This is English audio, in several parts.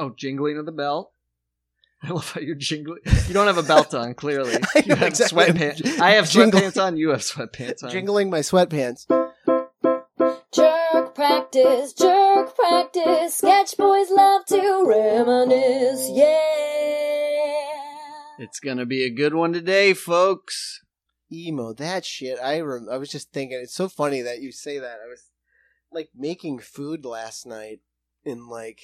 Oh, jingling of the belt. I love how you're jingling. You don't have a belt on, clearly. I You have exactly. sweatpants. I have Jingle- sweatpants on. You have sweatpants on. Jingling my sweatpants. Jerk practice, jerk practice. Sketch boys love to reminisce, yeah. It's gonna be a good one today, folks. emo that shit i rem- i was just thinking it's so funny that you say that i was like making food last night and like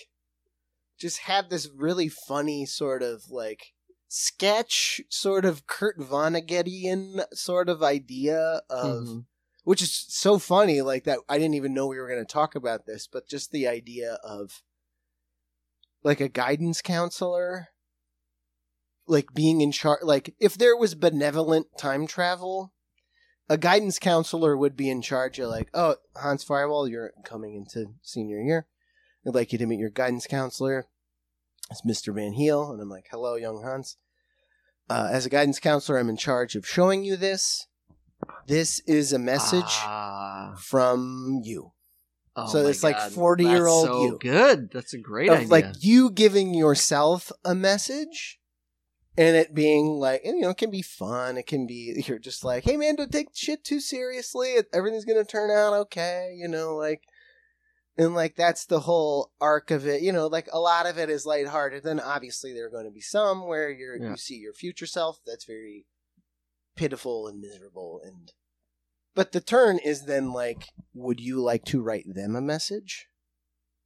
just had this really funny sort of like sketch sort of kurt vonnegutian sort of idea of Mhm. which is so funny like that i didn't even know we were going to talk about this but just the idea of like a guidance counselor like being in charge like if there was benevolent time travel a guidance counselor would be in charge of like oh hans firewall you're coming into senior year i'd like you to meet your guidance counselor it's mr van heel and i'm like hello young hans uh, as a guidance counselor i'm in charge of showing you this this is a message Ah. from you Oh So it's like God. 40-year-old That's so you. Good. That's a great of idea. like you giving yourself a message and it being like and, you know it can be fun it can be you're just like hey man don't take shit too seriously everything's gonna turn out okay you know like and like that's the whole arc of it you know like a lot of it is lighthearted then obviously there are going to be some where you're Yeah. you see your future self that's very pitiful and miserable and but the turn is then like would you like to write them a message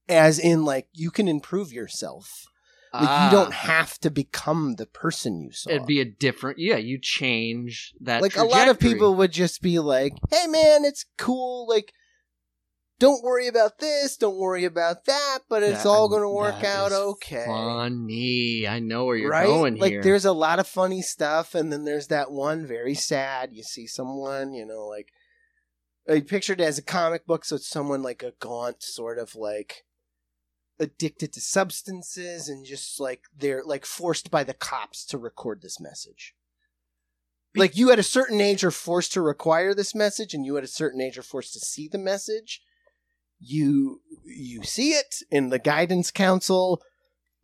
as in like you can improve yourself like Ah. you don't have to become the person you saw It'd be a different. Yeah, you change that. like a lot of people would just be like hey man it's cool like don't worry about this don't worry about that but it's That- all going to work out okay. Funny. I know where you're right? going like here. there's a lot of funny stuff and then there's that one very sad. You see someone you know like I pictured it as a comic book so it's someone like a gaunt sort of like addicted to substances and just like they're like forced by the cops to record this message. Like you at a certain age are forced to require this message and you at a certain age are forced to see the message you you see it in the guidance council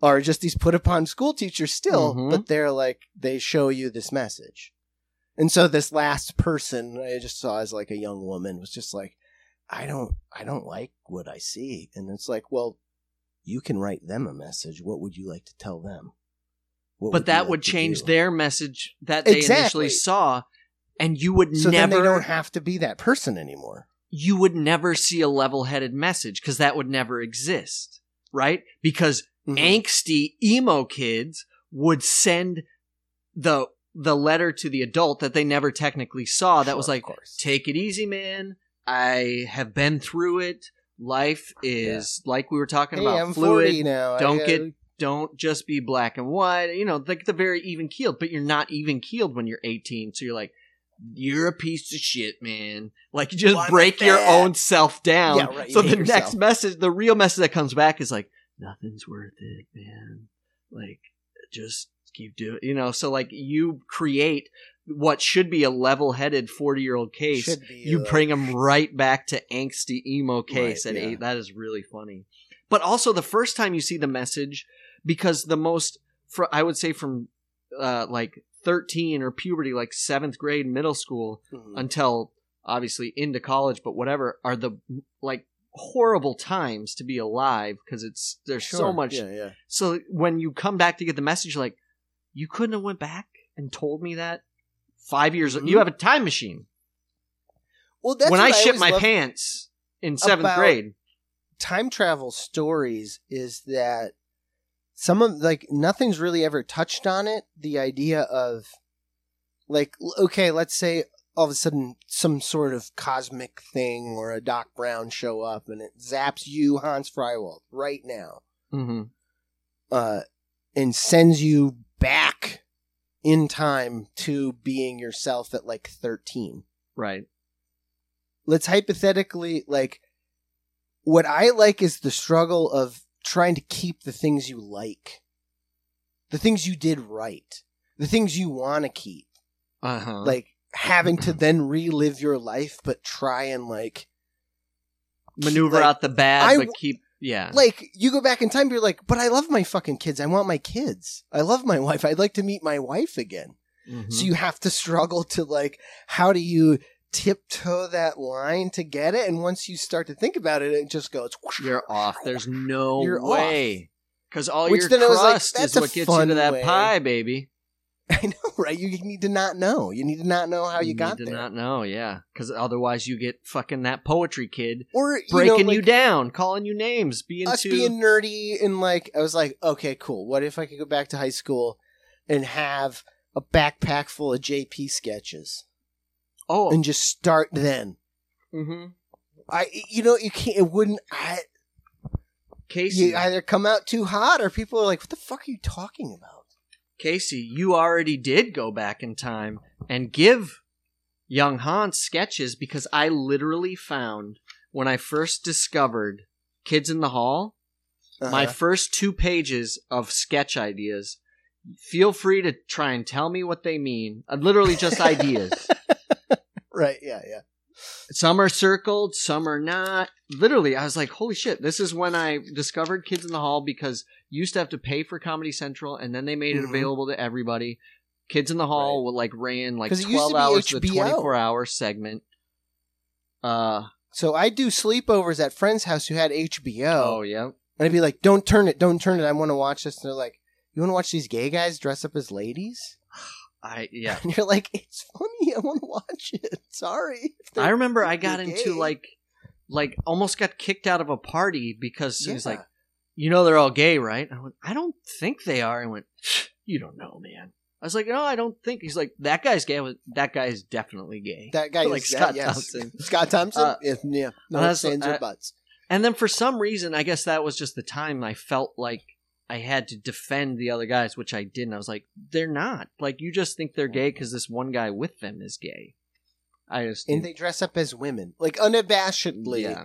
are just these put upon school teachers still Mhm. but they're like they show you this message and so this last person i just saw as like a young woman was just like i don't i don't like what i see and it's like well you can write them a message what would you like to tell them What but you that like would change do? their message that they Exactly. initially saw, and you would so never. then they don't have to be that person anymore you would never see a level-headed message because that would never exist, right? Because Mhm. angsty emo kids would send the the letter to the adult that they never technically saw that Sure, was like take it easy man. I have been through it. Life is like we were talking hey about i'm fluid. 40 now don't gotta- get don't just be black and white. You know like the very even keeled but you're not even keeled when you're 18 so you're like you're a piece of shit man. Like you just Why break your own self down. Yeah, right, so the yourself. next message the real message that comes back is like nothing's worth it man. Like just keep doing you know so like you create what should be a level-headed 40-year-old case. Be, you uh, bring them right back to angsty emo case Right, at yeah. eight. That is really funny. But also the first time you see the message because the most fr- i would say from uh like 13 or puberty like seventh grade middle school mhm. until obviously into college but whatever are the like horrible times to be alive because it's there's so much yeah yeah so when you come back to get the message, like, you couldn't have went back and told me that five years. Mhm. You have a time machine. well that's when I what shit my pants in seventh grade, time travel stories is that some of like nothing's really ever touched on it the idea of like okay let's say all of a sudden some sort of cosmic thing or a doc brown show up and it zaps you hans Frywald right now mm-hmm. uh and sends you back in time to being yourself at like 13 right? let's hypothetically like what I like is the struggle of trying to keep the things you like. The things you did right. The things you want to keep. Uh huh. Like having to then relive your life but try and like maneuver like, out the bad, I but keep Yeah. Like you go back in time, you're like, but I love my fucking kids. I want my kids. I love my wife. I'd like to meet my wife again. Mhm. So you have to struggle to like, how do you tiptoe that line to get it? And once you start to think about it, it just goes. You're off. There's no You're way. Because all Which your then I like, is what gets you to that way. pie, baby. I know, right? You need to not know. You need to not know how you, got need there. to not know, yeah. Because otherwise, you get fucking that poetry kid or you breaking know, you down, calling you names, being us too. being nerdy and like I was like, okay, cool. What if I could go back to high school and have a backpack full of JP sketches oh, and just start then? hmm I, you know, you can't. It wouldn't. I, Casey, you either come out too hot or people are like, "What the fuck are you talking about?" Casey, you already did go back in time and give young Hans sketches because I literally found when I first discovered Kids in the Hall, my Uh-huh. first two pages of sketch ideas. Feel free to try and tell me what they mean. Uh, literally just ideas. Right, yeah, yeah. some are circled, some are not. Literally, I was like, holy shit, this is when I discovered Kids in the Hall because you used to have to pay for Comedy Central and then they made it Mhm. available to everybody. Kids in the Hall will like ran like 12 to hours to a 24 hour segment. Uh, So I do sleepovers at friends' house who had HBO, oh, yeah. and I'd be like, "Don't turn it, don't turn it. I want to watch this." And they're like, "You want to watch these gay guys dress up as ladies?" I, yeah. And you're like, "It's funny. I want to watch it. Sorry." I remember I got they're into gay." like, like almost got kicked out of a party because he was like, you know, they're all gay, right? I went, I don't think they are. I went, you don't know, man. I was like, no, I don't think. He's like, that guy's gay. Went, that guy is definitely gay. that guy like is Scott that, yes. Thompson. Scott Thompson. Uh, If- yeah, no that's- ifs, ands, or buts. And then for some reason, I guess that was just the time I felt like I had to defend the other guys, which I didn't. I was like, they're not. Like, you just think they're gay because this one guy with them is gay. I just And they dress up as women, like unabashedly yeah.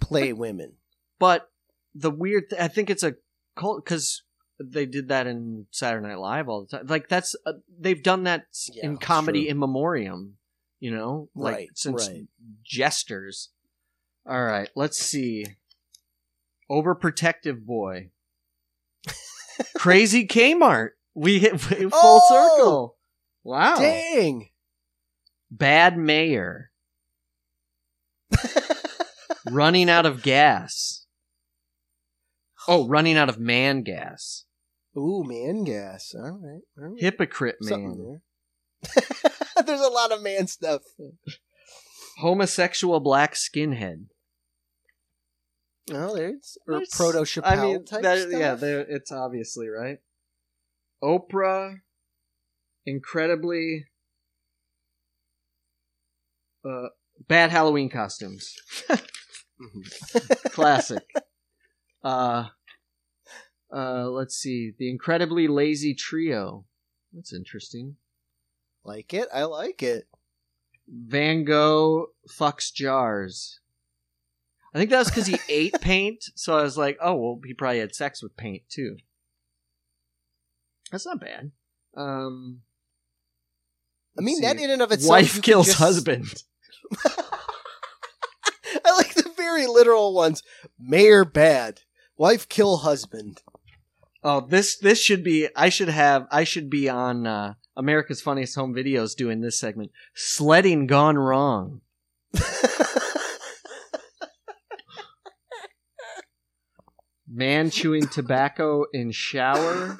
play women. But the weird, th- I think it's a cult because they did that in Saturday Night Live all the time. Like that's uh, they've done that Yeah, in comedy true. in memoriam. You know, like Right, since right. jesters. All right, let's see. Overprotective boy. Crazy Kmart. We hit full Oh! circle. Wow. Dang. Bad mayor. running out of gas. Oh, running out of man gas. Ooh, man gas. All right. All right. Hypocrite man. There. There's a lot of man stuff. Homosexual black skinhead. Oh, there's or It's- proto Chappelle I mean, type that- stuff. yeah, there- it's obviously right. Oprah, incredibly uh, bad Halloween costumes. Mhm. Classic. uh, uh, let's see. The incredibly lazy trio. That's interesting. like it. I like it. Van Gogh fucks jars. I think that was because he ate paint, so I was like, oh well, he probably had sex with paint too. That's not bad. Um, I mean, that in and of itself. wife kills just- husband. I like the very literal ones. Mayor bad. Wife kill husband. Oh, this this should be. I should have. I should be on uh, America's Funniest Home Videos doing this segment. Sledding gone wrong. Man chewing tobacco in shower.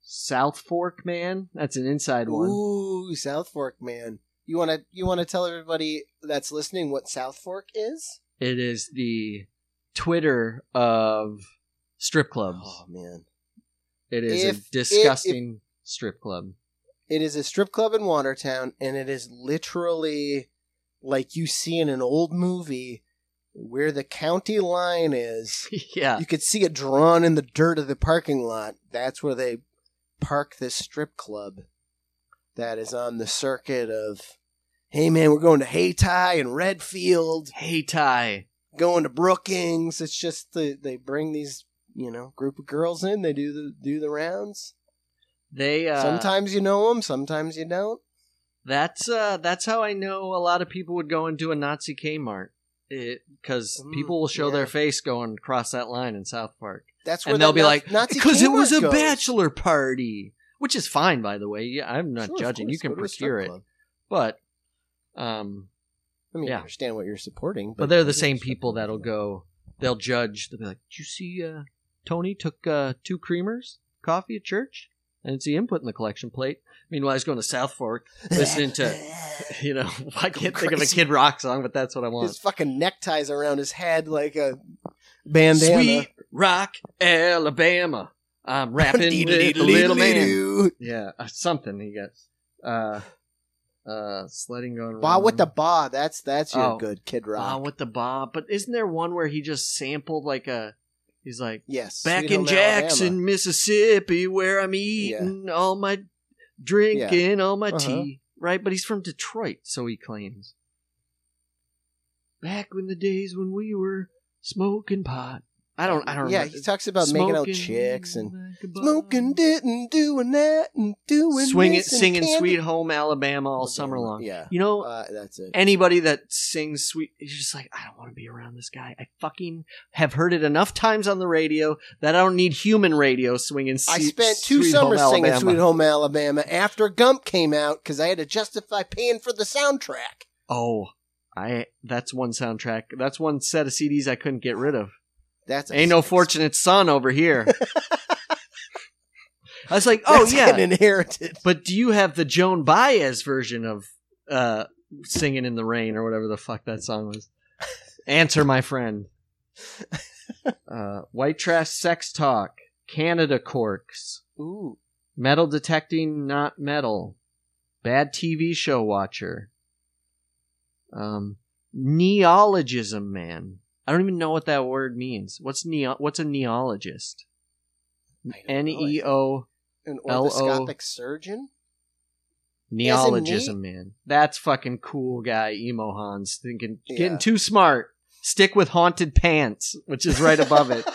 South Fork man. That's an inside one. Ooh, South Fork man. You want to you want to tell everybody that's listening what South Fork is? It is the Twitter of strip clubs. Oh man. it is if- a disgusting strip club. It is a strip club in Watertown, and it is literally like you see in an old movie where the county line is. yeah. You could see it drawn in the dirt of the parking lot. That's where they park this strip club that is on the circuit of, hey man, we're going to Hayti and Redfield, Hey Ty. going to Brookings. It's just the, they bring these, you know, group of girls in. They do the do the rounds. They uh Sometimes you know them, sometimes you don't. that's uh that's how I know a lot of people would go and do a Nazi Kmart because Mm, people will show yeah. their face going across that line in South Fork, That's where and they'll be Na- like, Nazi "Because it was a goes." bachelor party," which is fine, by the way. Yeah, I'm not Sure, judging. You can go to a strip procure it, but um, I mean, I understand what you're supporting, but they're the same people that'll go. They'll judge. They'll be like, "Did you see uh, Tony took uh, two creamers coffee at church?" And it's the input in the collection plate. Meanwhile, he's going to South Fork, listening to, you know, I can't think of a. Kid Rock song, but that's what I want. his fucking neckties around his head like a bandana. Sweet Rock, Alabama. I'm rapping with the little man. Yeah, uh, something he gets. Uh, uh, sledding going Ba wrong. with the ba. That's that's your Oh. good Kid Rock. Ba with the ba. But isn't there one where he just sampled like a? He's like yes, back Sweet in Jackson, Alabama. Mississippi, where I'm eating all my drinking, all my Uh-huh. tea. Right, but he's from Detroit, so he claims. Back in the days when we were smoking pot. I don't. I don't. Yeah, remember. he talks about making out chicks and smoking didn't doing that and doing this and singing candy- "Sweet Home Alabama" all summer long. Yeah, You know, uh, that's it. anybody that sings "Sweet," he's just like, I don't want to be around this guy. I fucking have heard it enough times on the radio that I don't need human radio swinging. I spent two Sweet summers singing Alabama. "Sweet Home Alabama" after Gump came out because I had to justify paying for the soundtrack. Oh, I that's one soundtrack. That's one set of CDs I couldn't get rid of. That's Ain't no fortunate son over here. I was like, oh That's yeah, inherited. but do you have the Joan Baez version of uh, "Singing in the Rain" or whatever the fuck that song was? Answer, my friend. Uh, white trash sex talk. Canada corks. Ooh, Metal detecting, not metal. Bad TV show watcher. Um, neologism man. I don't even know what that word means. What's neo? What's a neologist? N e o an orthoscopic surgeon. neologism man. That's fucking cool guy. Emo Hans thinking Yeah. getting too smart. Stick with haunted pants, which is right above it.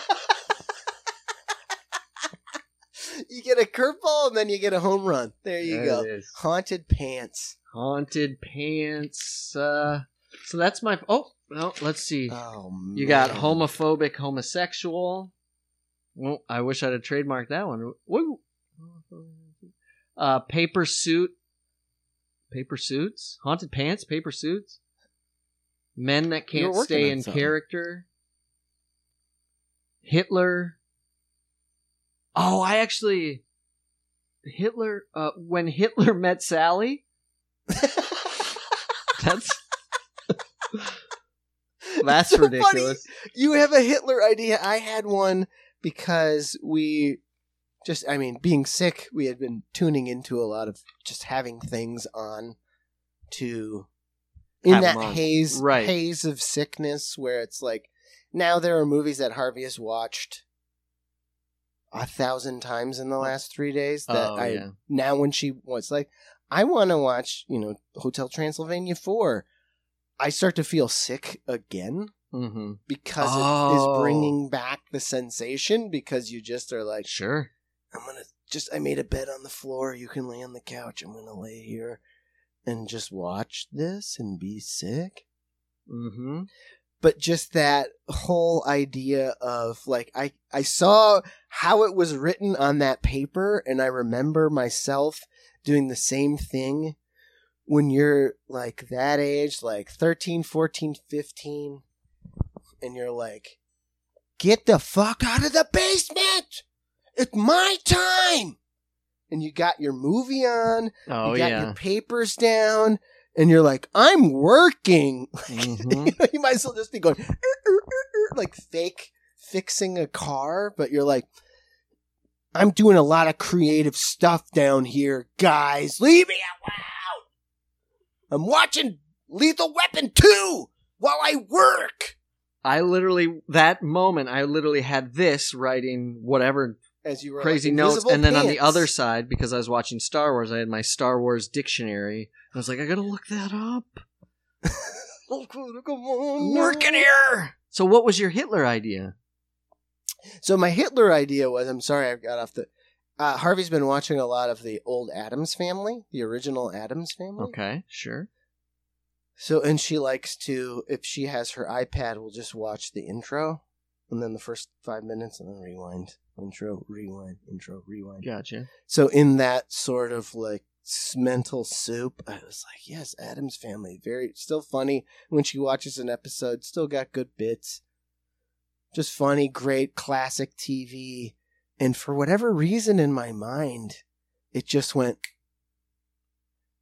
You get a curveball and then you get a home run. There you There go. Haunted pants. Haunted pants. Uh, so that's my. Oh, well, let's see. Oh, man. You got homophobic, homosexual. Well, I wish I'd have trademarked that one. Woo. Uh, paper suit. Paper suits? Haunted pants? Paper suits? Men that can't stay in something. character. Hitler. Oh, I actually. Hitler. Uh, when Hitler met Sally. That's. That's So funny. ridiculous. You have a Hitler idea. I had one because we just, I mean, being sick, we had been tuning into a lot of just having things on to in Have that haze Right. haze of sickness where it's like now there are movies that Harvey has watched a thousand times in the last three days that Oh, I yeah. now when she was like I want to watch you know Hotel Transylvania four I start to feel sick again Mm-hmm. because it Oh. is bringing back the sensation because you just are like Sure. I'm gonna just I made a bed on the floor you can lay on the couch I'm gonna lay here and just watch this and be sick Mm-hmm. but just that whole idea of like I I saw how it was written on that paper and I remember myself doing the same thing when you're like that age like 13 14 15 and you're like get the fuck out of the basement it's my time and you got your movie on Oh you got yeah. your papers down and you're like i'm working Mhm. you, know, you might as well just be going "Er, er, er, er," like fake fixing a car, but you're like, I'm doing a lot of creative stuff down here, guys. Leave me alone. I'm watching Lethal Weapon 2 while I work. I literally that moment I literally had this writing whatever As you were crazy like, notes, and then on the other side because I was watching Star Wars, I had my Star Wars dictionary. I was like, I gotta look that up. Oh, Working here. So, what was your Hitler idea? So my Hitler idea was, I'm sorry, I got off the. Uh, Harvey's been watching a lot of the old Addams Family, the original Addams Family. Okay, sure. So, and she likes to, if she has her iPad, we'll just watch the intro and then the first five minutes and then rewind. Intro, rewind, intro, rewind. Gotcha. So, in that sort of like mental soup, I was like, yes, Addams family. Very, still funny. When she watches an episode, still got good bits. Just funny, great, classic TV. And for whatever reason in my mind, it just went,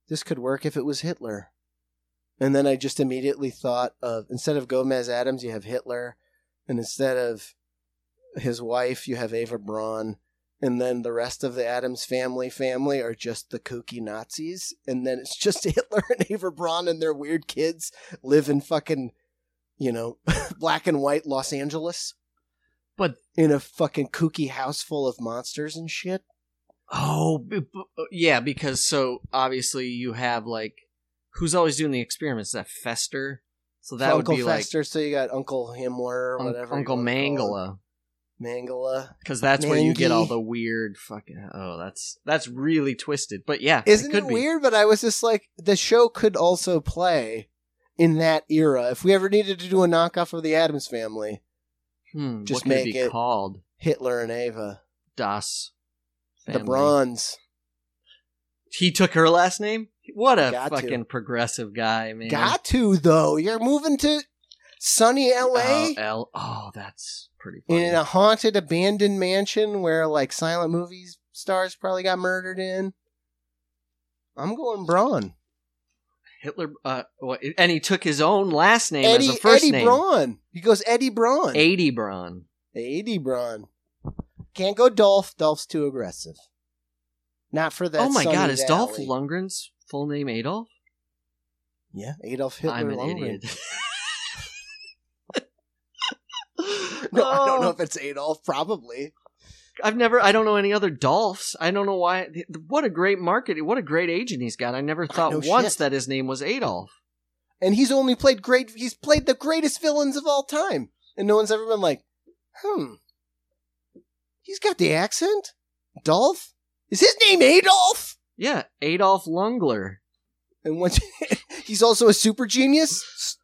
this could work if it was Hitler. And then I just immediately thought of instead of Gomez Addams, you have Hitler, and instead of his wife, you have Ava Braun, and then the rest of the Addams family family are just the kooky Nazis, and then it's just Hitler and Ava Braun and their weird kids live in fucking, you know, black and white Los Angeles. But- in a fucking kooky house full of monsters and shit. Oh, b- b- uh, yeah, because so obviously you have like who's always doing the experiments? That Fester. So that Uncle would be like Fester, so you got Uncle Himmler or whatever. Uncle wanna call him. Mengele, Mengele. because that's where you get all the weird fucking. Oh, that's that's really twisted. But yeah, Isn't it, it, be. weird? But I was just like, the show could also play in that era. If we ever needed to do a knockoff of the Addams family, Hmm, Just what could it make be it- called? Hitler and Ava, Das. the family. Bronze. He took her last name. What a Got to. fucking progressive guy, man. Got to though. You're moving to sunny Oh, L.A. L. Oh, that's pretty funny. in a haunted, abandoned mansion where like silent movies stars probably got murdered in. I'm going Braun. Hitler, uh, and he took his own last name Eddie as a first Eddie name. Braun. He goes Eddie Braun. Eighty Braun. Eddie Braun. Can't go Dolph. Dolph's too aggressive. Not for that. oh my god, is Dolph Valley. Lundgren's full name Adolf? Yeah, Adolf Hitler. I'm an Lundgren. idiot. No, I don't know Oh, if it's Adolf. Probably. I've never. I don't know any other Dolphs. I don't know why. What a great market. What a great agent he's got. I never thought no once shit. that his name was Adolf. And he's only played great. He's played the greatest villains of all time, and no one's ever been like, hmm. He's got the accent. Dolph. Is his name Adolf? Yeah, Adolf Lungler. And once he's also a super genius.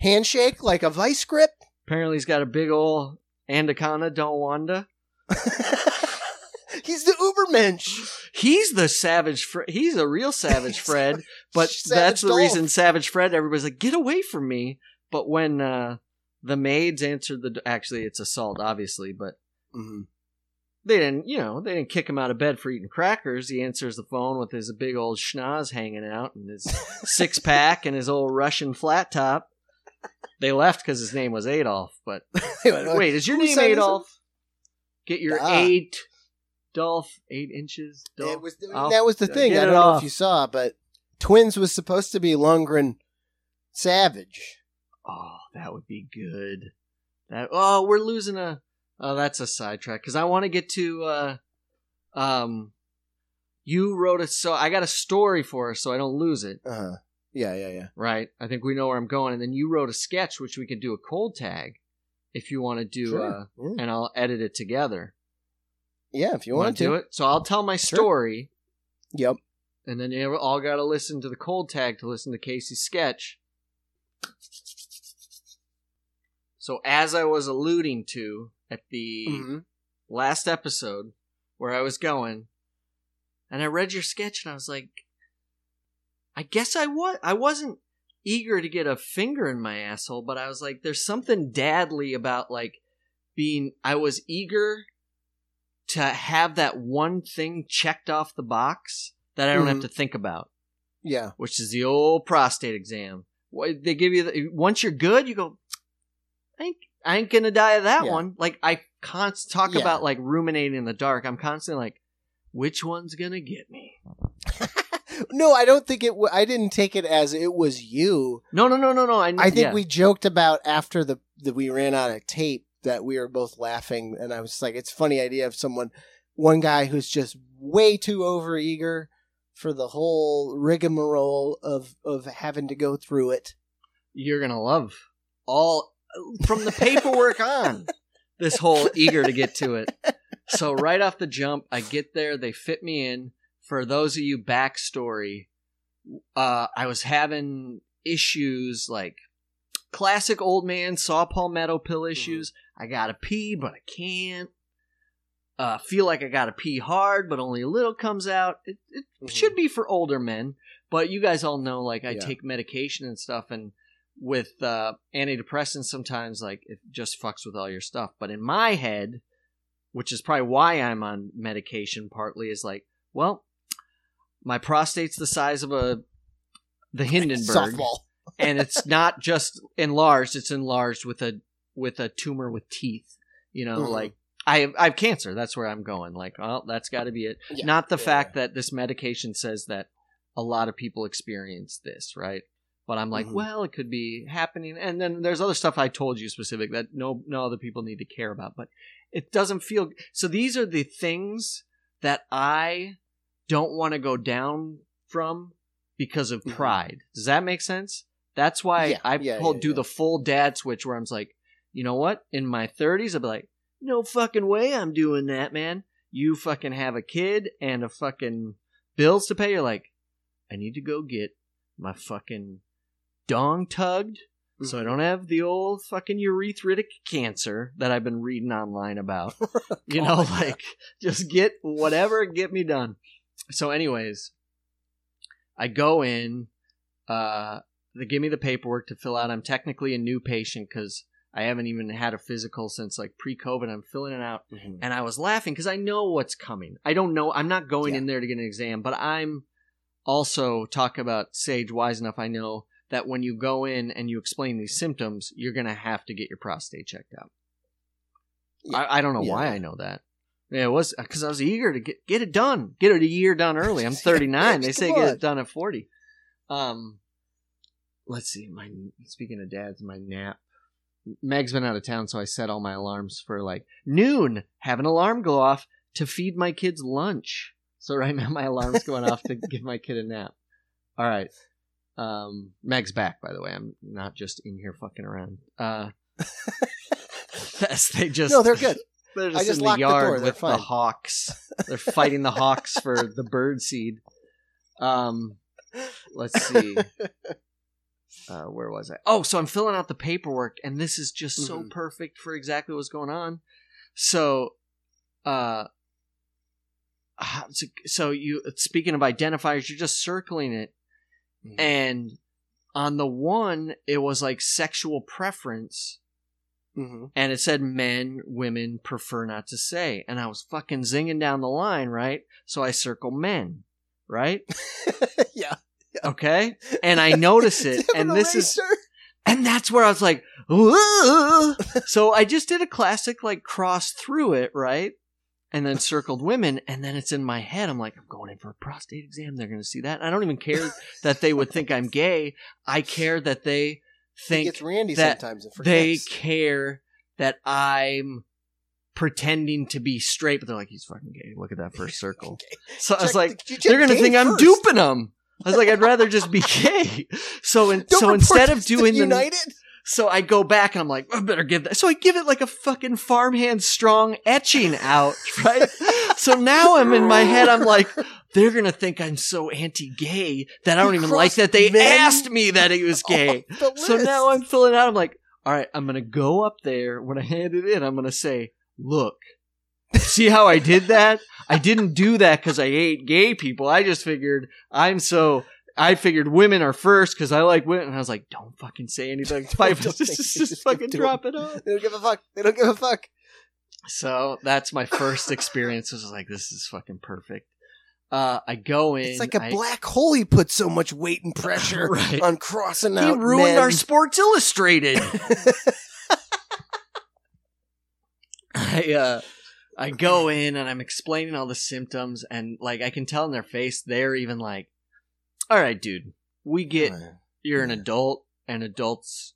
Handshake like a vice grip. Apparently, he's got a big ol' anaconda. Don't wanda. he's the Ubermensch. He's the savage. Fre- he's a real savage Fred. But Savage that's the Dolph. reason Savage Fred. Everybody's like, get away from me. But when uh, the maids answered the, actually, it's assault, obviously, but Mhm. they didn't. You know, they didn't kick him out of bed for eating crackers. He answers the phone with his big old schnoz hanging out and his six pack and his old Russian flat top. They left because his name was Adolf. But wait, is your name Adolf? Get your Ah. eight, Dolph, eight inches. Dolph. It was, I'll- that was the thing. I don't know off. if you saw, but Twins was supposed to be Lundgren Savage. Oh, that would be good. That oh, we're losing a. Oh, that's a sidetrack because I want to get to. uh Um, you wrote it, so I got a story for us, so I don't lose it. Uh huh. Yeah, yeah, yeah. Right? I think we know where I'm going, and then you wrote a sketch which we can do a cold tag if you want to do, Sure. uh, Yeah. and I'll edit it together. Yeah, if you Want to do it? So I'll tell my Sure. story, Yep. and then you all got to listen to the cold tag to listen to Casey's sketch. So as I was alluding to at the hmm last episode where I was going, and I read your sketch and I was like, I guess I was I wasn't eager to get a finger in my asshole, but I was like, there's something dadly about like being. I was eager to have that one thing checked off the box that I don't have Mhm. to think about, Yeah. which is the old prostate exam. What- They give you the, once you're good, you go. I ain't, I ain't gonna die of that Yeah. one. Like I const talk Yeah. about like ruminating in the dark. I'm constantly like, which one's gonna get me? no, I don't think it. W- I didn't take it as it was you. No, no, no, no, no. I, I think yeah. we joked about after the that we ran out of tape that we were both laughing, and I was like, "It's a funny idea of someone, one guy who's just way too over eager for the whole rigmarole of of having to go through it." you're gonna love all from the paperwork on this whole eager to get to it. So right off the jump, I get there. They fit me in. For those of you backstory, uh, I was having issues like classic old man saw palmetto pill issues. I gotta pee, but I can't. Uh, feel like I gotta pee hard, but only a little comes out. It, it Mhm. should be for older men, but you guys all know, like, I Yeah. take medication and stuff, and with uh, antidepressants, sometimes, like, it just fucks with all your stuff. But in my head, which is probably why I'm on medication, partly, is like, well, my prostate's the size of a the Hindenburg Softball. and it's not just enlarged it's enlarged with a with a tumor with teeth you know Mhm. like I have, I have cancer that's where i'm going like oh that's got to be it Yeah, not the yeah, fact that this medication says that a lot of people experience this right but i'm like Mhm. well it could be happening and then there's other stuff i told you specific that no no other people need to care about but it doesn't feel so these are the things that i don't want to go down from because of Mhm. pride does that make sense that's why Yeah, I yeah, pulled yeah, do the full dad switch where I'm like, you know what? In my 30s, I'll be like, no fucking way I'm doing that, man. You fucking have a kid and a fucking bills to pay. You're like, I need to go get my fucking dong tugged so I Mhm. don't have the old fucking urethritic cancer that I've been reading online about. you know, like just get whatever, get me done. So, anyways, I go in. Uh, they give me the paperwork to fill out. I'm technically a new patient because I haven't even had a physical since like pre-COVID. I'm filling it out, Mhm. and I was laughing because I know what's coming. I don't know. I'm not going Yeah. in there to get an exam, but I'm also talk about sage wise enough. I know that when you go in and you explain these symptoms, you're gonna have to get your prostate checked out. Yeah. I, I don't know why I know that. Yeah, it was because I was eager to get get it done, get it a year done early. I'm 39. they say get it done at 40. Um, let's see. My speaking of dads, my nap. Meg's been out of town, so I set all my alarms for like noon. Have an alarm go off to feed my kids lunch. So right now my alarm's going off to give my kid a nap. All right. Um, Meg's back, by the way. I'm not just in here fucking around. Uh, yes, they just No, they're good. They're I just, just in locked the the yard They're with the hawks. They're fighting the hawks for the bird seed. Um, let's see. Uh, where was I? Oh, so I'm filling out the paperwork, and this is just so Mhm. perfect for exactly what's going on. So, uh, so- so you speaking of identifiers, you're just circling it, Mhm. and on the one, it was like sexual preference Mhm. and it said men, women prefer not to say. And I was fucking zinging down the line, right? So I circle men, right? yeah. Okay. And I notice it and an this is, and that's where I was like, "Whoa." so I just did a classic, like cross through it, right? And then circled women. And then it's in my head. I'm like, I'm going in for a prostate exam. They're going to see that. I don't even care that they would think I'm gay. I care that they He think that they care that I'm pretending to be straight, but they're like, he's fucking gay. Look at that first circle. So I was like, they're gonna think I'm duping them. I was like, I'd rather just be gay. So in, Don't so instead of doing the United, so I go back and I'm like, I better give that. So I give it like a fucking farmhand strong etching out, right? so now I'm in my head, I'm like, they're gonna think I'm so anti-gay that I don't even like that they asked me that he was gay. So now I'm filling out. I'm like, all right, I'm gonna go up there. When I hand it in, I'm gonna say, look, see how I did that? I didn't do that because I hate gay people. I just figured I'm so. I figured women are first because I like women. And I was like, don't fucking say anything. Pipe, just, just just fucking drop it off. They don't give a fuck. They don't give a fuck. So that's my first experience. I was like, this is fucking perfect. Uh, I go in. It's like a I- black hole. He put so much weight and pressure Right. on crossing out. He ruined men. our Sports Illustrated. I uh I go in and I'm explaining all the symptoms and like I can tell in their face they're even like, All right, dude, we get you're an adult and adults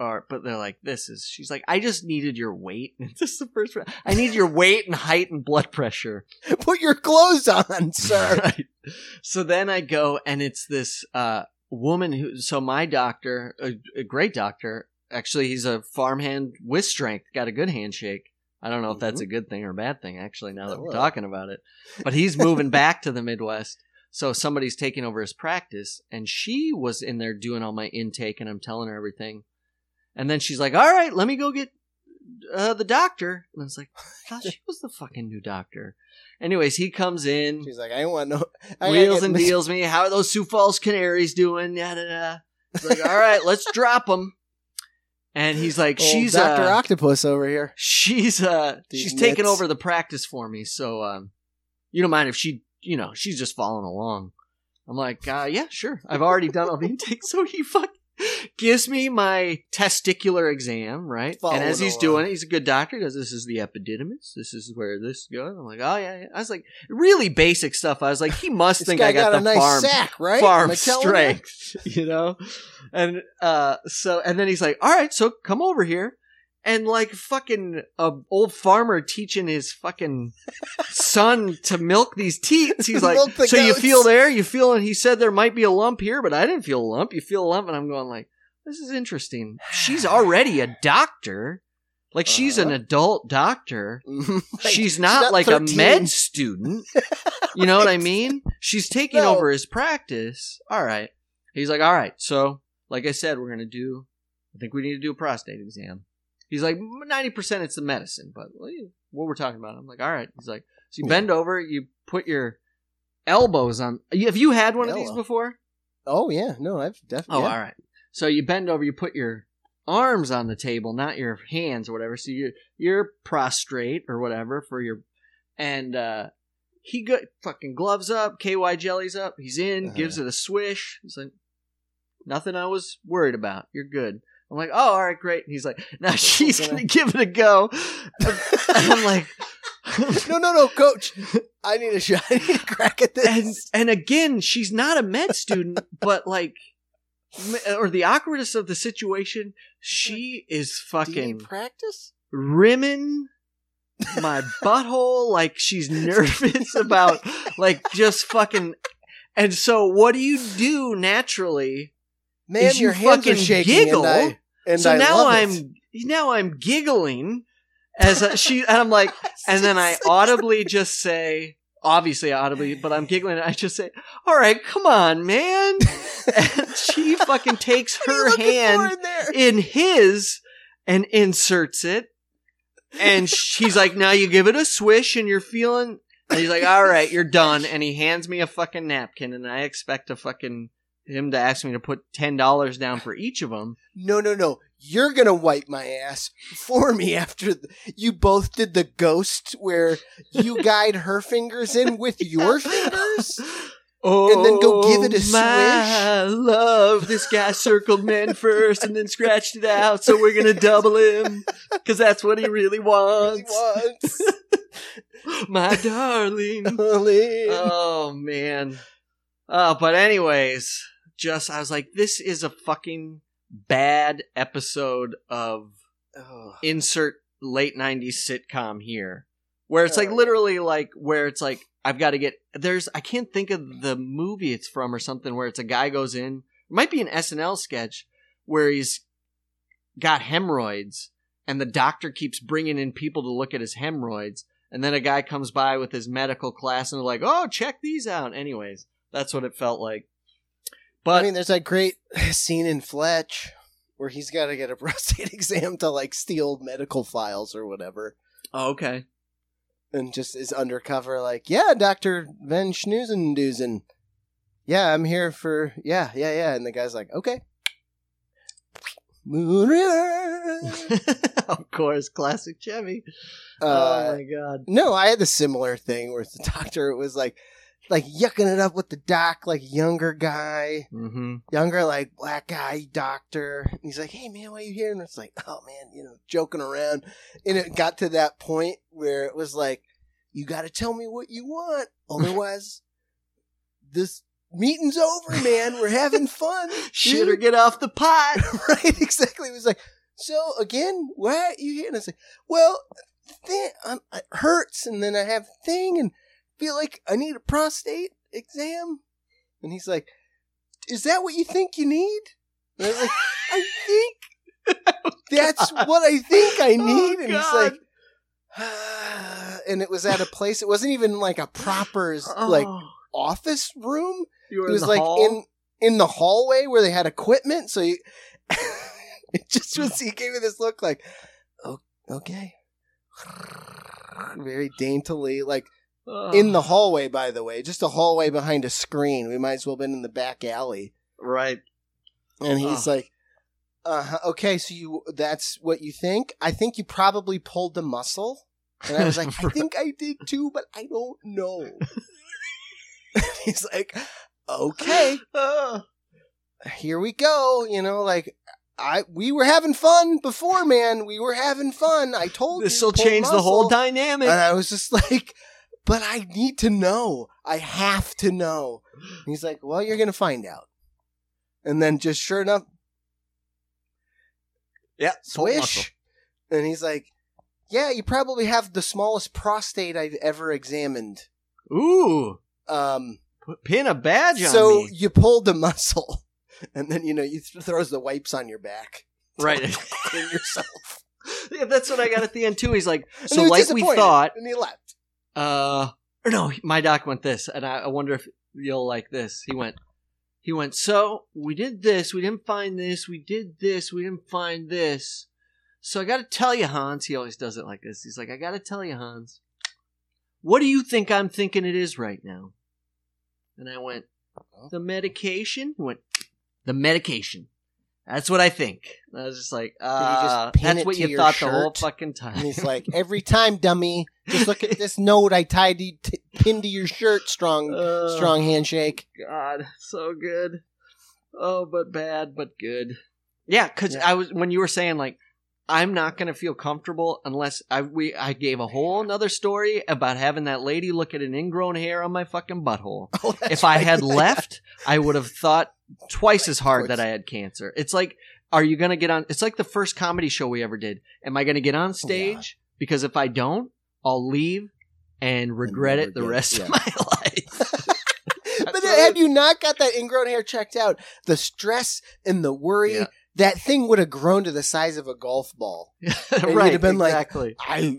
are but they're like, This is she's like, I just needed your weight. this is the first I need your weight and height and blood pressure. Put your clothes on, sir. Right. So then I go and it's this uh woman who so my doctor, a, a great doctor, actually he's a farmhand with strength, got a good handshake. I don't know if that's a good thing or a bad thing actually now that we're talking about it. But he's moving back to the Midwest. So somebody's taking over his practice, and she was in there doing all my intake, and I'm telling her everything. And then she's like, "All right, let me go get uh, the doctor." And I was like, "I thought she was the fucking new doctor." Anyways, he comes in, She's like, I don't want no I wheels and deals me. How are those Sioux Falls Canaries doing? Yada yada. He's like, "All right, let's drop them." And he's like, Old "She's Doctor uh, Octopus over here. she's uh These she's taking over the practice for me so um you don't mind if she you know she's just following along i'm like uh yeah sure i've already done all the intake so he fuck gives me my testicular exam right and as he's doing it he's a good doctor goes this is the epididymis this is where this goes i'm like oh yeah, yeah. i was like really basic stuff i was like he must think i got, got, the nice farm sack, right? farm Am I telling you? strength, you know? And uh so and then he's like, "All right, so come over here." And like fucking a old farmer teaching his fucking son to milk these teats. He's like, "So you feel there? You feel?" And he said there might be a lump here, but I didn't feel a lump. You feel a lump, and I'm going like, "This is interesting." She's already a doctor. Like she's an Uh-huh. adult doctor. Like, she's not like 13. a med student. You know what I mean? She's taking No. over his practice. All right. He's like, all right. So, like I said, we're gonna do. I think we need to do a prostate exam. He's like, ninety percent it's the medicine, but what we're talking about. I'm like, all right. He's like, so you bend over, you put your elbows on. Have you had one of these before? Oh yeah, no, I've definitely. Oh, all right. So you bend over, you put your arms on the table, not your hands or whatever. So you're, you're prostrate or whatever for your and uh he got fucking gloves up, KY jellies up. He's in, Uh-huh. gives it a swish. He's like, nothing I was worried about. You're good. I'm like, oh, all right, great. And he's like, now she's gonna- give it a go. and I'm like, no, no, no, coach. I need a shot. I need a crack at this. and again, she's not a med student, but like, or the awkwardness of the situation, she is fucking practice? rimming my butthole like she's nervous about like just fucking. And so, what do you do naturally? Man, Is you your hands are fucking shaking, giggle. and I and so I now love I'm it. now I'm giggling as a, she and I'm like, and then I audibly just say, obviously audibly, but I'm giggling. I just say, "All right, come on, man." And she fucking takes are you her hand in in his and inserts it, and she's like, "Now you give it a swish, and you're feeling." And he's like, "All right, you're done." And he hands me a fucking napkin, and I expect a fucking him to ask me to put ten dollars down for each of them. No, no, no. You're gonna wipe my ass for me after you both did the ghost where you guide her fingers in with your fingers. Oh, And then go oh, give it a my love. This guy circled men first and then scratched it out, so we're gonna double him because that's what he really wants. Once. My darling. Darling. Oh man. Oh, but anyways, just I was like, this is a fucking bad episode of Oh. insert late 90s sitcom here. Where it's like literally like where it's like i've got to get there's i can't think of the movie it's from or something where it's a guy goes in it might be an snl sketch where he's got hemorrhoids and the doctor keeps bringing in people to look at his hemorrhoids and then a guy comes by with his medical class and they're like oh check these out. Anyways that's what it felt like but I mean, there's that great scene in Fletch where he's got to get a prostate exam to like steal medical files or whatever, oh, okay and just is undercover, like, "Yeah, Doctor Van Schnoozenduzen. Yeah, I'm here for yeah, yeah, yeah." And the guy's like, "Okay." Moon River. of course classic chevy Uh, oh my god No, I had the similar thing where the doctor was like, like yucking it up with the doc, like younger guy, mm-hmm younger like black guy doctor. And he's like, "Hey man, why are you here?" And it's like, "Oh man, you know, joking around." And it got to that point where it was like, "You got to tell me what you want, otherwise, this meeting's over, man. We're having fun." Shit or get off the pot. right? Exactly. It was like, so again, why are you here? And I was like, well, thing, um, it hurts, and then I have thing, and feel like I need a prostate exam. And he's like, is that what you think you need? And I was like, I think oh, that's what I think I oh, need. Oh, and he's like, ah, and it was at a place. It wasn't even like a proper like Oh, office room. You were It was like hall? in in the hallway where they had equipment. So you, it just was. He gave me this look like, oh, okay, very daintily, like Ugh. in the hallway. By the way, just a hallway behind a screen. We might as well have been in the back alley. right. And he's Ugh. like, uh, okay, so you that's what you think? I think you probably pulled the muscle. And I was like, I think I did too, but I don't know. he's like, okay, Ugh. here we go. You know, like I we were having fun before, man. We were having fun. I told this you. will pull change the whole dynamic. And I was just like, but I need to know. I have to know. And he's like, well, you're gonna find out. And then just sure enough, yeah, swish. And he's like, yeah, you probably have the smallest prostate I've ever examined. Ooh, Um, pin a badge on so me. you pulled the muscle, and then you know you th- throws the wipes on your back. Right. Clean yourself. yeah, that's what I got at the end too. He's like, so like we thought. and he left. Uh, or no, my doc went this, and I, I wonder if you'll like this. He went, he went. So we did this. We didn't find this. We did this. We didn't find this. So I got to tell you, Hans. He always does it like this. He's like, I got to tell you, Hans. What do you think I'm thinking it is right now? And I went, the medication. He went, the medication. That's what I think. And I was just like, uh, just that's what you thought the whole shirt? fucking And time. he's like, every time, dummy, just look at this note I tied to, t- pinned to your shirt. Strong, Uh, strong handshake. God, so good. Oh, but bad, but good. Yeah, because Yeah. I was when you were saying like I'm not gonna feel comfortable unless I we I gave a whole another story about having that lady look at an ingrown hair on my fucking butthole. Oh, if I right. had left, I would have thought twice as hard that I had cancer. It's like, are you gonna get on? It's like the first comedy show we ever did. Am I gonna get on oh, stage? Because if I don't, I'll leave and regret it the rest of my life. but had you not got that ingrown hair checked out, the stress and the worry, Yeah. that thing would have grown to the size of a golf ball. you'd right, have been like, exactly. I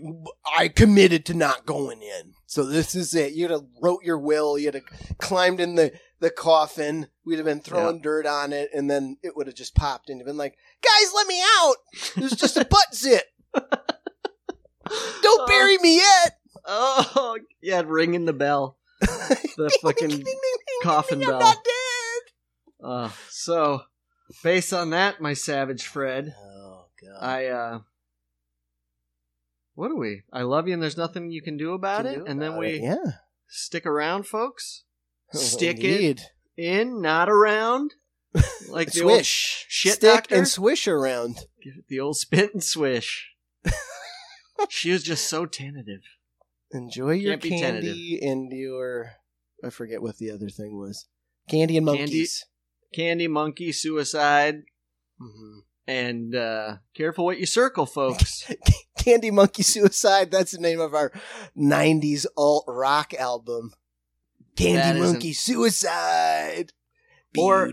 I committed to not going in. So this is it. You'd have wrote your will. You'd have climbed in the, the coffin. We'd have been throwing dirt on it, and then it would have just popped and you'd been like, guys, let me out. It was just a butt zip. Don't bury me yet. Oh, yeah, ringing the bell. The fucking coffin I'm bell. not dead. Uh, so, based on that, my savage Fred, Oh god. I, uh, what do we? I love you and there's nothing you can do about Can it. do and then we it, yeah stick around, folks. Stick it in, not around. Like the old swish shit stick doctor? and swish around. Give it the old spit and swish. she was just so tentative. Enjoy your Can't be candy and your I forget what the other thing was. Candy and monkeys. Candy, monkey, suicide, Mhm. and uh, careful what you circle, folks. Candy Monkey Suicide. That's the name of our '90s alt rock album. That Candy isn't- Monkey Suicide. Or-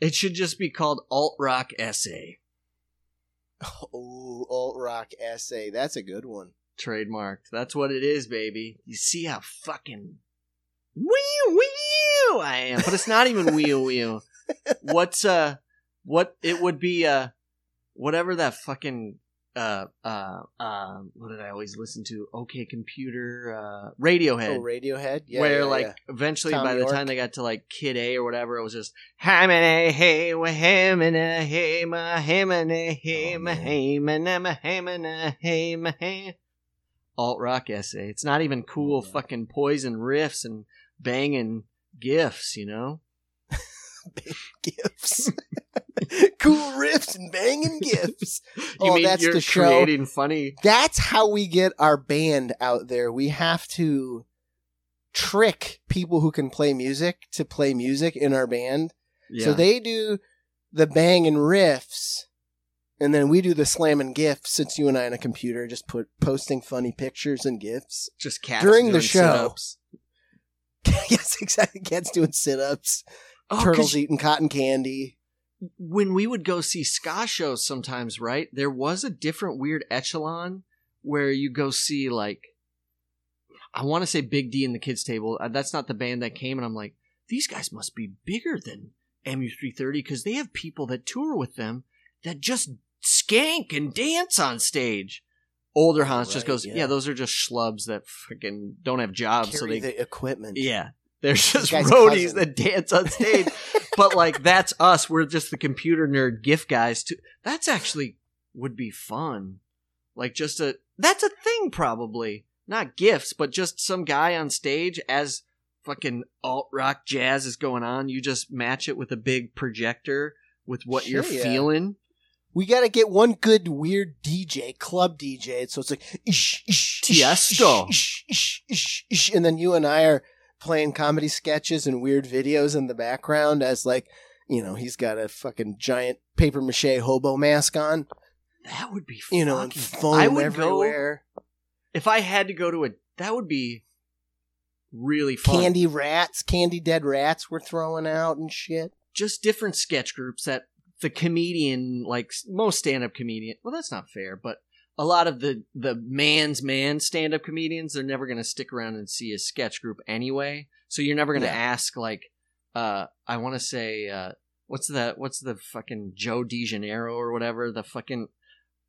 it should just be called alt rock essay. Oh, alt rock essay. That's a good one. Trademarked. That's what it is, baby. You see how fucking wee wee I am, but it's not even wee wee. What's uh, what it would be uh, whatever that fucking uh uh uh what did I always listen to? Okay, computer uh Radiohead. Oh, Radiohead. Yeah, where yeah, like yeah. eventually Tom by the time they got to like Kid A or whatever, it was just hey wa hamina hey ma hey Oh, ma man. hey ma na ma hey ma hey. Alt rock essay. It's not even cool Oh, fucking poison riffs and banging gifs, you know? gifts. cool riffs and banging gifts. You Oh, mean that's you're the show. creating funny That's how we get our band out there. We have to trick people who can play music to play music in our band. yeah. So they do the banging riffs, and then we do the slamming gifs. Since you and I on a computer, just put posting funny pictures and gifs. just cats during the show. sit-ups. yes, exactly. Cats doing sit ups. Oh, turtles eating cotton candy. when we would go see ska shows sometimes, right? There was a different weird echelon where you go see like I want to say Big D and the Kids Table. Uh, That's not the band that came, and I'm like, these guys must be bigger than MU330 because they have people that tour with them that just skank and dance on stage. Older Hans just Right, goes, yeah. yeah. those are just schlubs that freaking don't have jobs, so Carry they the equipment. yeah, they're just roadies cousin. that dance on stage. but like that's us. We're just the computer nerd gift guys. Too. That's actually would be fun. Like just a that's a thing probably. Not gifts, but just some guy on stage as fucking alt rock jazz is going on. You just match it with a big projector with what you're yeah. feeling. We got to get one good weird DJ, club DJ. So it's like ish, ish, Tiesto. ish, ish, ish, ish, and then you and I are playing comedy sketches and weird videos in the background as like, you know, he's got a fucking giant paper mache hobo mask on, That would be you know, and foam I would everywhere. go if I had to go to a that would be really fun. Candy rats, candy dead rats we're throwing out and shit. just different sketch groups that the comedian like most stand-up comedian well that's not fair but a lot of the the man's man stand-up comedians they're never going to stick around and see a sketch group anyway so you're never going to Yeah. ask like uh i want to say uh what's the what's the fucking joe de janeiro or whatever the fucking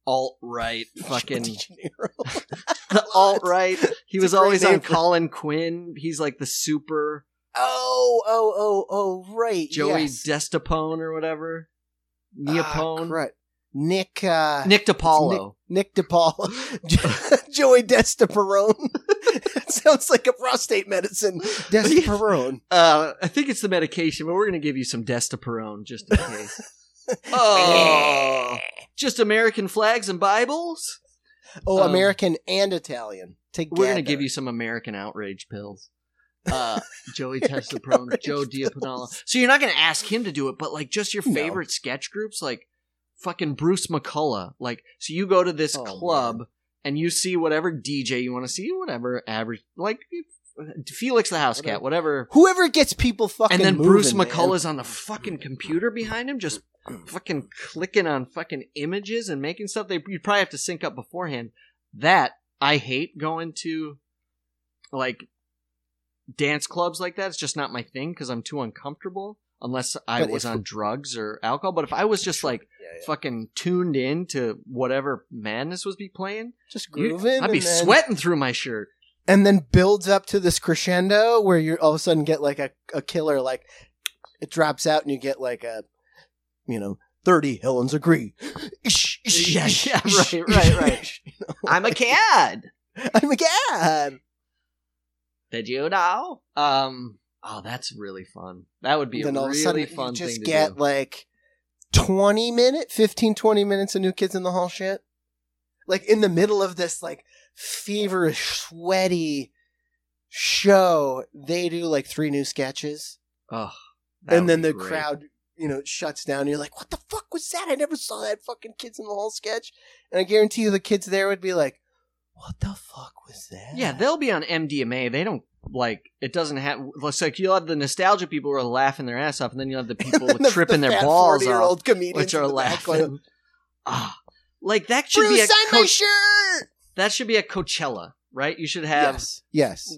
alt-right fucking De the alt-right he It's was always on for- colin quinn he's like the super oh, oh, oh, oh, right. joey yes. destapone or whatever Ah, neopone crud. Nick, uh, Nick DiPaolo. Nick DePaul, Joey Destaperone. sounds like a prostate medicine. Destaperone. Uh, I think it's the medication, but we're going to give you some Destaperone just in case. oh, just American flags and Bibles? Oh, Um, American and Italian. Together. We're going to give you some American outrage pills. Uh, Joey Destaperone, Outrage Joe. Diapanala. So you're not going to ask him to do it, but like just your No. favorite sketch groups, like fucking Bruce McCulloch. Like, so you go to this Oh, club man. and you see whatever DJ you want to see, whatever average, like uh, Felix da Housecat, whatever Whoever gets people fucking and then moving, Bruce man. McCulloch's on the fucking computer behind him, just fucking clicking on fucking images and making stuff. They you'd probably have to sync up beforehand. That I hate going to, like dance clubs like that. It's just not my thing because I'm too uncomfortable unless I But was on drugs or alcohol. But if I was just like Yeah, yeah. fucking tuned in to whatever madness was be playing, just you- grooving. I'd be then, sweating through my shirt. and then builds up to this crescendo where you all of a sudden get like a, a killer, like it drops out and you get like a, you know, thirty Helens agree. Yeah, yeah, right, right, right. I'm a cad. I'm a god. Did you know? Um. Oh, that's really fun. That would be a then all of a really sudden fun you just thing to get do. like 20 minute 15 20 minutes of new kids in the hall shit like in the middle of this like feverish sweaty show they do like three new sketches oh, and then the great. crowd you know shuts down and you're like what the fuck was that i never saw that fucking kids in the hall sketch and i guarantee you the kids there would be like what the fuck was that Yeah, they'll be on MDMA. They don't like it. Doesn't have. It's like you'll have the nostalgia people who are laughing their ass off, and then you'll have the people the- tripping the their balls off, comedians which are in the back going, laughing. Ah, like that should Bruce, be a sign my Co- shirt that should be a Coachella, right? You should have yes yes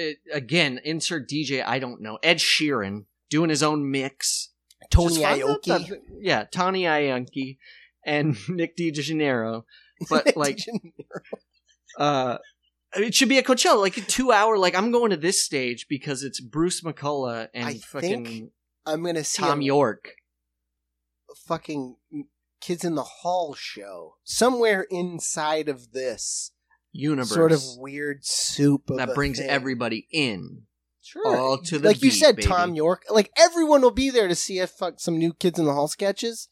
uh, again insert DJ. I don't know Ed Sheeran doing his own mix. Tony. Aoki. Yeah, Tony Iommi and Nick DeJaneiro. But like, uh, it should be a Coachella, like a two hour. Like I'm going to this stage because it's Bruce McCulloch and I fucking think I'm gonna see Thom Yorke. fucking Kids in the Hall show somewhere inside of this Universe sort of weird soup of that brings thing. everybody in. sure. all to the like you said, baby. Thom Yorke. Like everyone will be there to see if fuck some new Kids in the Hall sketches,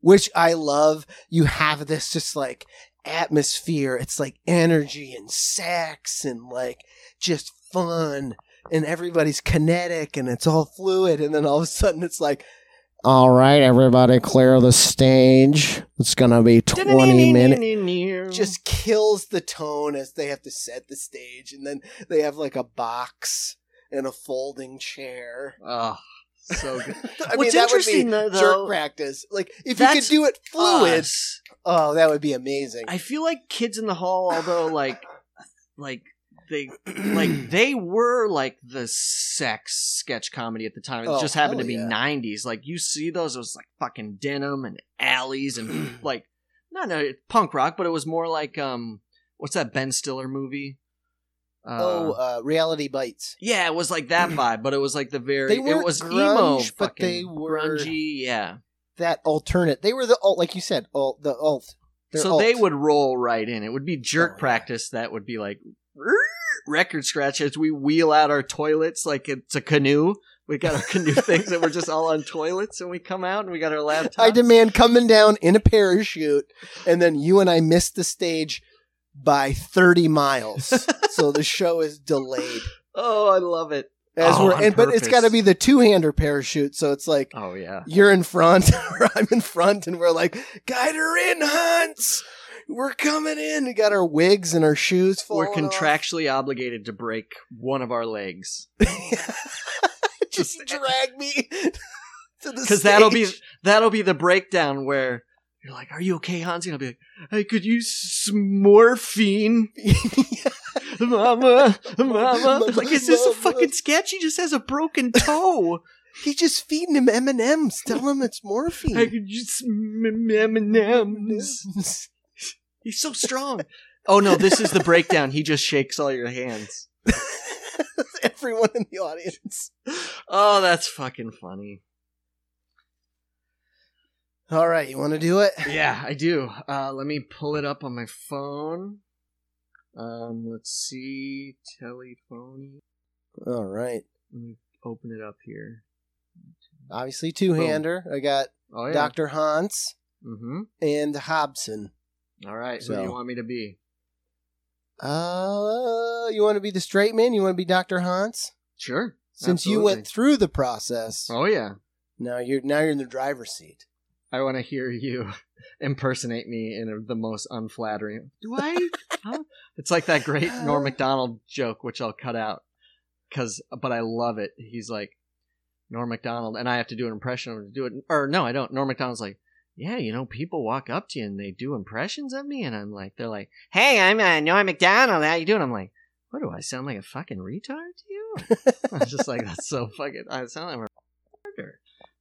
which I love. You have this just like atmosphere. It's like energy and sex and like just fun. And everybody's kinetic and it's all fluid. And then all of a sudden it's like all right everybody clear the stage. It's gonna be 20 minutes just kills the tone as they have to set the stage and then they have like a box and a folding chair Oh, so good. I What's mean, that would interesting be though, jerk practice. Like if you could do it fluid, us. oh, that would be amazing. I feel like Kids in the Hall, although like like they like they were like the sex sketch comedy at the time. It Oh, just happened to be yeah. '90s. Like you see those, it was like fucking denim and alleys and like not no, punk rock, but it was more like um, what's that Ben Stiller movie? Uh, oh, uh, reality bites. yeah, it was like that vibe, but it was like the very They it weren't was emo, grunge, but fucking they were- grungy, yeah. That alternate. They were the alt, like you said, alt, the alt. They're so they would roll right in. It would be jerk Oh, yeah. practice that would be like record scratch as we wheel out our toilets like it's a canoe. We got our canoe things that we're just all on toilets and we come out and we got our laptops. I demand coming down in a parachute, and then you and I missed the stage by 30 miles. so the show is delayed. Oh, I love it. As Oh, we're, and, but it's got to be the two hander parachute. So it's like Oh yeah. you're in front, or I'm in front, and we're like, guide her in, Hans. We're coming in. We got our wigs and our shoes We're falling off. contractually obligated to break one of our legs Just drag me to the because that'll be that'll be the breakdown where you're like, "Are you okay, Hansi?" And I'll be like, "I could use some morphine." Mama, mama. Like, is this a fucking sketch? He just has a broken toe. He's just feeding him M and M's. Tell him it's morphine. I could use some M&Ms. He's so strong. Oh no, this is the breakdown. He just shakes all your hands. Everyone in the audience. Oh, that's fucking funny. All right, you want to do it? Yeah, I do. Uh, let me pull it up on my phone. Um, let's see, telephony. All right. Let me open it up here. Obviously, two hander. I got Oh yeah. Dr. Hans Mm-hmm. and Hobson. All right. So, who do you want me to be? Uh, you want to be the straight man? You want to be Dr. Hans? Sure. Since you went through the process, Oh yeah. now you're now you're in the driver's seat. I want to hear you impersonate me in a, the most unflattering. Do I? Huh? It's like that great Norm Macdonald joke, which I'll cut out, cause but I love it. He's like Norm Macdonald, and I have to do an impression of him to do it. Or no, I don't. Norm Macdonald's like, yeah, you know, people walk up to you and they do impressions of me, and I'm like, they're like, hey, I'm uh, Norm Macdonald. How you doing? I'm like, what do I sound like a fucking retard to you? I'm just like, that's so fucking. I sound like a.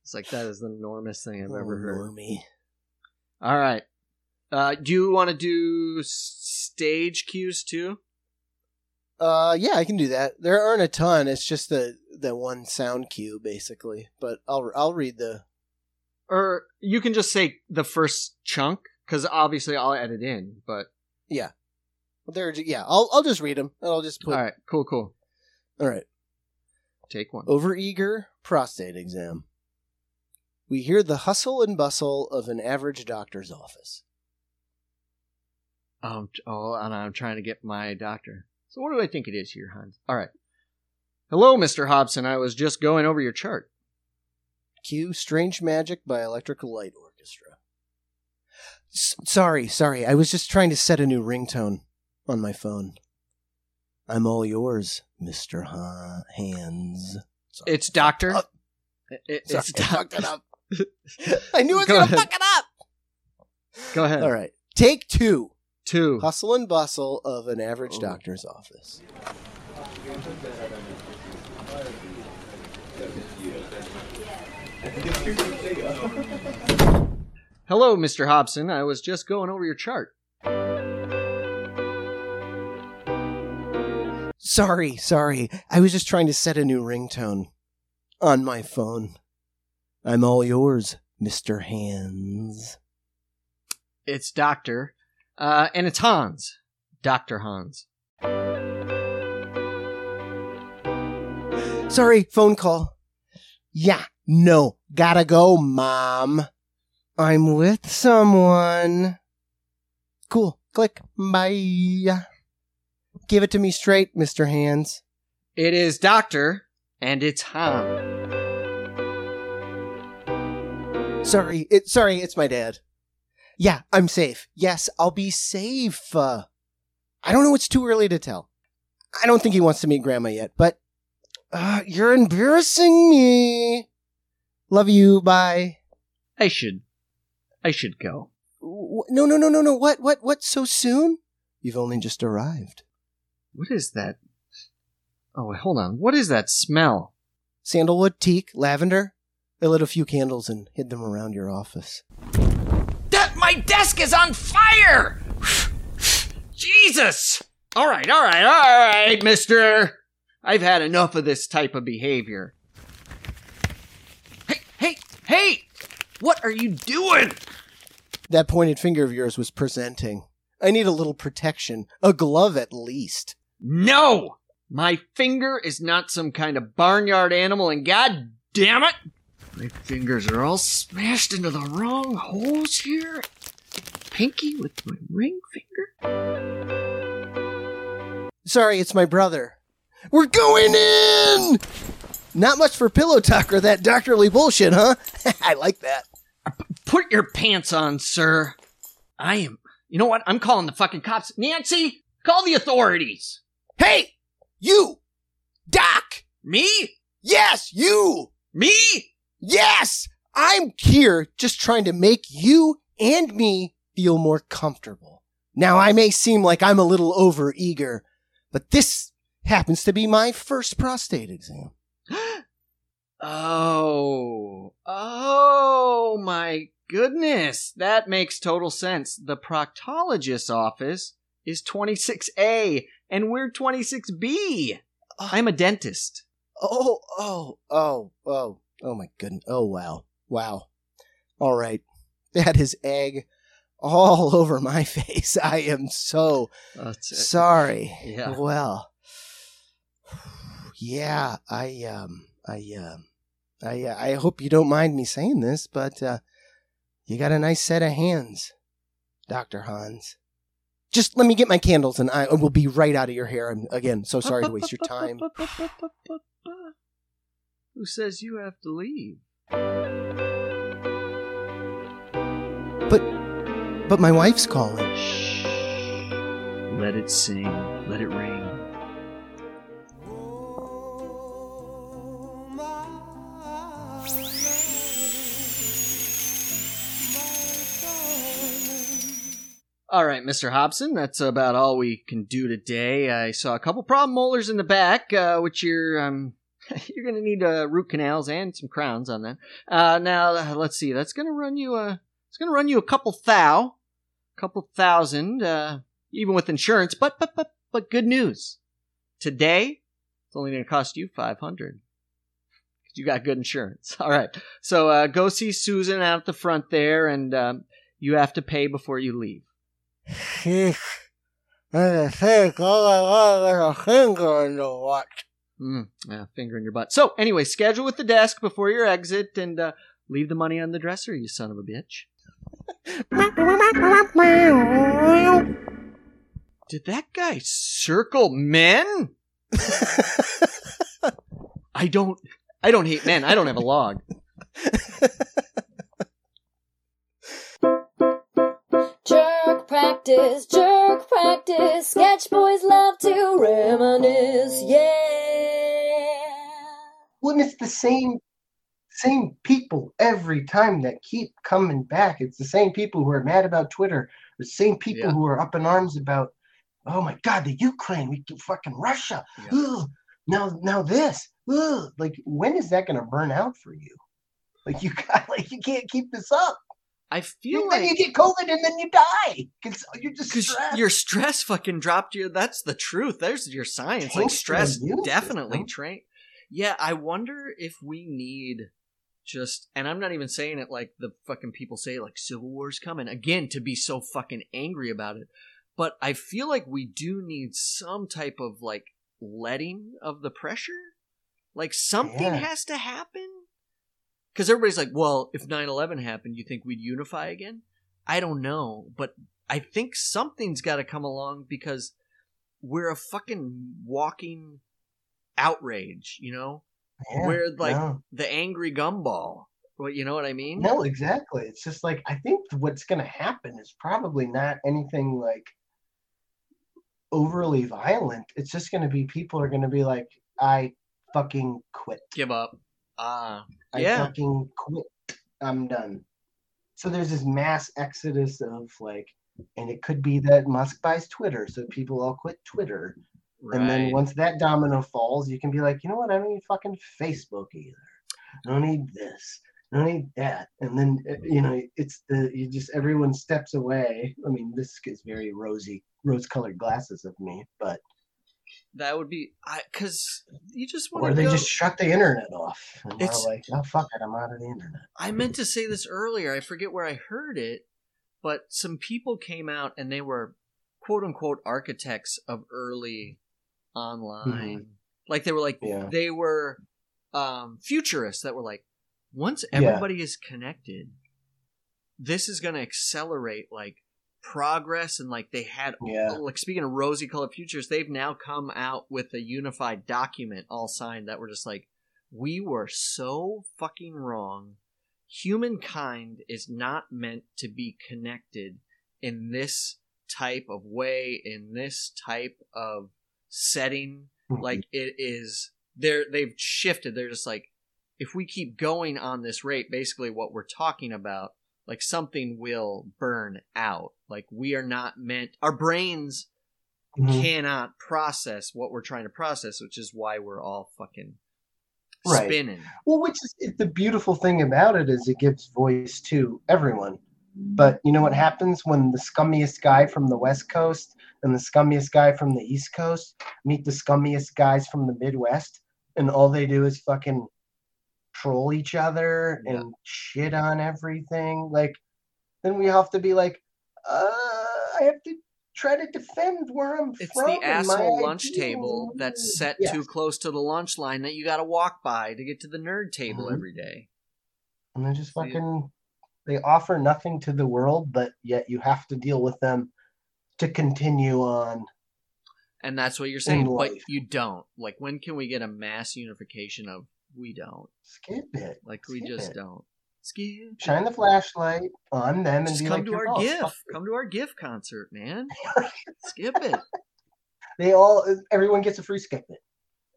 It's like that is the normest thing I've ever Oh, heard. Normie. All right. Uh, do you want to do stage cues too? Uh, yeah, I can do that. There aren't a ton. It's just the the one sound cue, basically. But I'll I'll read the. Or you can just say the first chunk, because obviously I'll edit in. But yeah, There, yeah, I'll I'll just read them. I'll just put. all right, cool, cool. All right. Take one. Overeager prostate exam. We hear the hustle and bustle of an average doctor's office. Um, oh, and I'm trying to get my doctor. So what do I think it is here, Hans? All right. Hello, Mr. Hobson. I was just going over your chart. Cue Strange Magic by Electrical Light Orchestra. S- sorry, sorry. I was just trying to set a new ringtone on my phone. I'm all yours, Mr. Ha- Hands. Sorry. It's Doctor. up. It- Sorry, it's I doc- fucked it up. I knew I was Go going ahead. to fuck it up. Go ahead. All right. Take two. Two. Hustle and bustle of an average Oh. doctor's office. Hello, Mr. Hobson. I was just going over your chart. Sorry, sorry. I was just trying to set a new ringtone on my phone. I'm all yours, Mr. Hands. It's Doctor. Uh, and it's Hans. Dr. Hans. Sorry, phone call. Yeah, no, gotta go, Mom. I'm with someone. Cool. Click. Bye. Give it to me straight, Mr. Hands. It is Doctor, and it's Hans. Sorry, it, sorry, it's my dad. Yeah, I'm safe. Yes, I'll be safe. Uh, I don't know. It's too early to tell. I don't think he wants to meet Grandma yet, but uh, you're embarrassing me. Love you. Bye. I should. I should go. W- No, no, no, no, no. What? What? What? So soon? You've only just arrived. What is that? Oh, wait, hold on. What is that smell? Sandalwood, teak, lavender. I lit a few candles and hid them around your office. That my desk is on fire! Jesus! All right, all right, all right, mister. I've had enough of this type of behavior. Hey, hey, hey! What are you doing? That pointed finger of yours was presenting. I need a little protection. A glove at least. No! My finger is not some kind of barnyard animal, and god damn it! My fingers are all smashed into the wrong holes here. Pinky with my ring finger? Sorry, it's my brother. We're going in! Not much for pillow talk or that doctorly bullshit, huh? I like that. Put your pants on, sir. I am. You know what? I'm calling the fucking cops. Nancy, call the authorities. Hey! You! Doc! Me? Yes, you! Me? Yes! I'm here just trying to make you and me feel more comfortable. Now, I may seem like I'm a little over eager, but this happens to be my first prostate exam. Oh. Oh my goodness. That makes total sense. The proctologist's office is 26A and we're 26B. I'm a dentist. Oh, oh, oh, oh, oh my goodness. Oh, wow. Wow. All right. That is egg all over my face. I am so sorry. Yeah. Well, yeah, I, um, I, um, I, uh, I hope you don't mind me saying this, but, uh, you got a nice set of hands, Dr. Hans. Just let me get my candles and I will be right out of your hair. I'm, again, so sorry to waste your time. Who says you have to leave? But, but my wife's calling. Shh. Let it sing. Let it ring. All right, Mr. Hobson, that's about all we can do today. I saw a couple problem molars in the back, uh, which you're um, you're gonna need uh, root canals and some crowns on that. Uh, now uh, let's see, that's gonna run you a it's gonna run you a couple thou, couple thousand, uh, even with insurance. But but but but good news, today it's only gonna cost you five hundred. You got good insurance. All right, so uh, go see Susan out at the front there, and um, you have to pay before you leave. Mm, yeah, finger in your butt. So, anyway, schedule with the desk before your exit and uh, leave the money on the dresser, you son of a bitch. Did that guy circle men? I don't. I don't hate men. I don't have a log. practice, jerk practice. Sketch boys love to reminisce, yeah. Well, and it's the same same people every time that keep coming back. It's the same people who are mad about Twitter. The same people Yeah. who are up in arms about, oh my God, the Ukraine, we fucking Russia. Yeah. Ugh, now, now this. Ugh. Like, when is that going to burn out for you? Like, you got like you can't keep this up. I feel And then you get COVID and then you die because you're just because stressed. your stress fucking dropped you. That's the truth. There's your science. Like stress definitely train. Yeah, I wonder if we need just, and I'm not even saying it like the fucking people say, like civil war's coming again to be so fucking angry about it. But I feel like we do need some type of like letting of the pressure. Like something Yeah. has to happen. Because everybody's like, well, if 9 11 happened, you think we'd unify again? I don't know. But I think something's got to come along because we're a fucking walking outrage, you know? Yeah, we're like no. the angry gumball. What you know what I mean? No, exactly. It's just like I think what's going to happen is probably not anything like overly violent. It's just going to be people are going to be like, I fucking quit. Give up. Ah, I Yeah. fucking quit. I'm done. So there's this mass exodus of like, and it could be that Musk buys Twitter, so people all quit Twitter. And then once that domino falls, you can be like, you know what? I don't need fucking Facebook either. I don't need this. I don't need that. And then uh, you know, it's the you just everyone steps away. I mean, this is very rosy, rose-colored glasses of me, but that would be I because you just want to. or they go. just shut the internet off. And It's- like, oh fuck it, I'm out of the internet. I meant to say this earlier. I forget where I heard it, but some people came out and they were quote unquote architects of early online. Like they were like Yeah. they were um futurists that were like once Yeah. everybody is connected, this is going to accelerate like progress and like they had Yeah. like speaking of rosy colored futures, they've now come out with a unified document all signed that were just like, we were so fucking wrong. Humankind is not meant to be connected in this type of way, in this type of setting. Mhm. Like it is they're they've shifted. They're just like, if we keep going on this rate, basically what we're talking about like something will burn out. Like we are not meant our brains Mhm. cannot process what we're trying to process, which is why we're all fucking Right. spinning. Well, which is the beautiful thing about it is it gives voice to everyone. But you know what happens when the scummiest guy from the West Coast and the scummiest guy from the East Coast meet the scummiest guys from the Midwest, and all they do is fucking troll each other Yeah. and shit on everything. Like, then we have to be like, uh, I have to try to defend where I'm It's from. the and my asshole lunch ideals. table that's set Yes. too close to the lunch line that you got to walk by to get to the nerd table Mhm. every day. and they're just fucking they offer nothing to the world but yet you have to deal with them to continue on And that's what you're saying, but you don't. Like, when can we get a mass unification of we don't? skip it Like, we just it. don't. Skip. shine the flashlight on them and Just be come like to our all GIF. Come to our GIF concert, man. Skip it. they all everyone gets a free skip it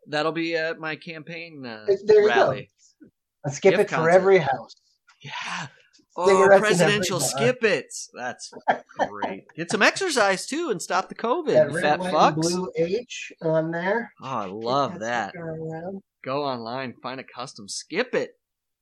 That'll be at my campaign uh, there you rally. go a skip Gift it for concert. every house Yeah. Oh, presidential skip it. That's great. Get some exercise too and stop the COVID, that red fat white, fucks. blue h on there Oh, I love that. Go online, find a custom skip it.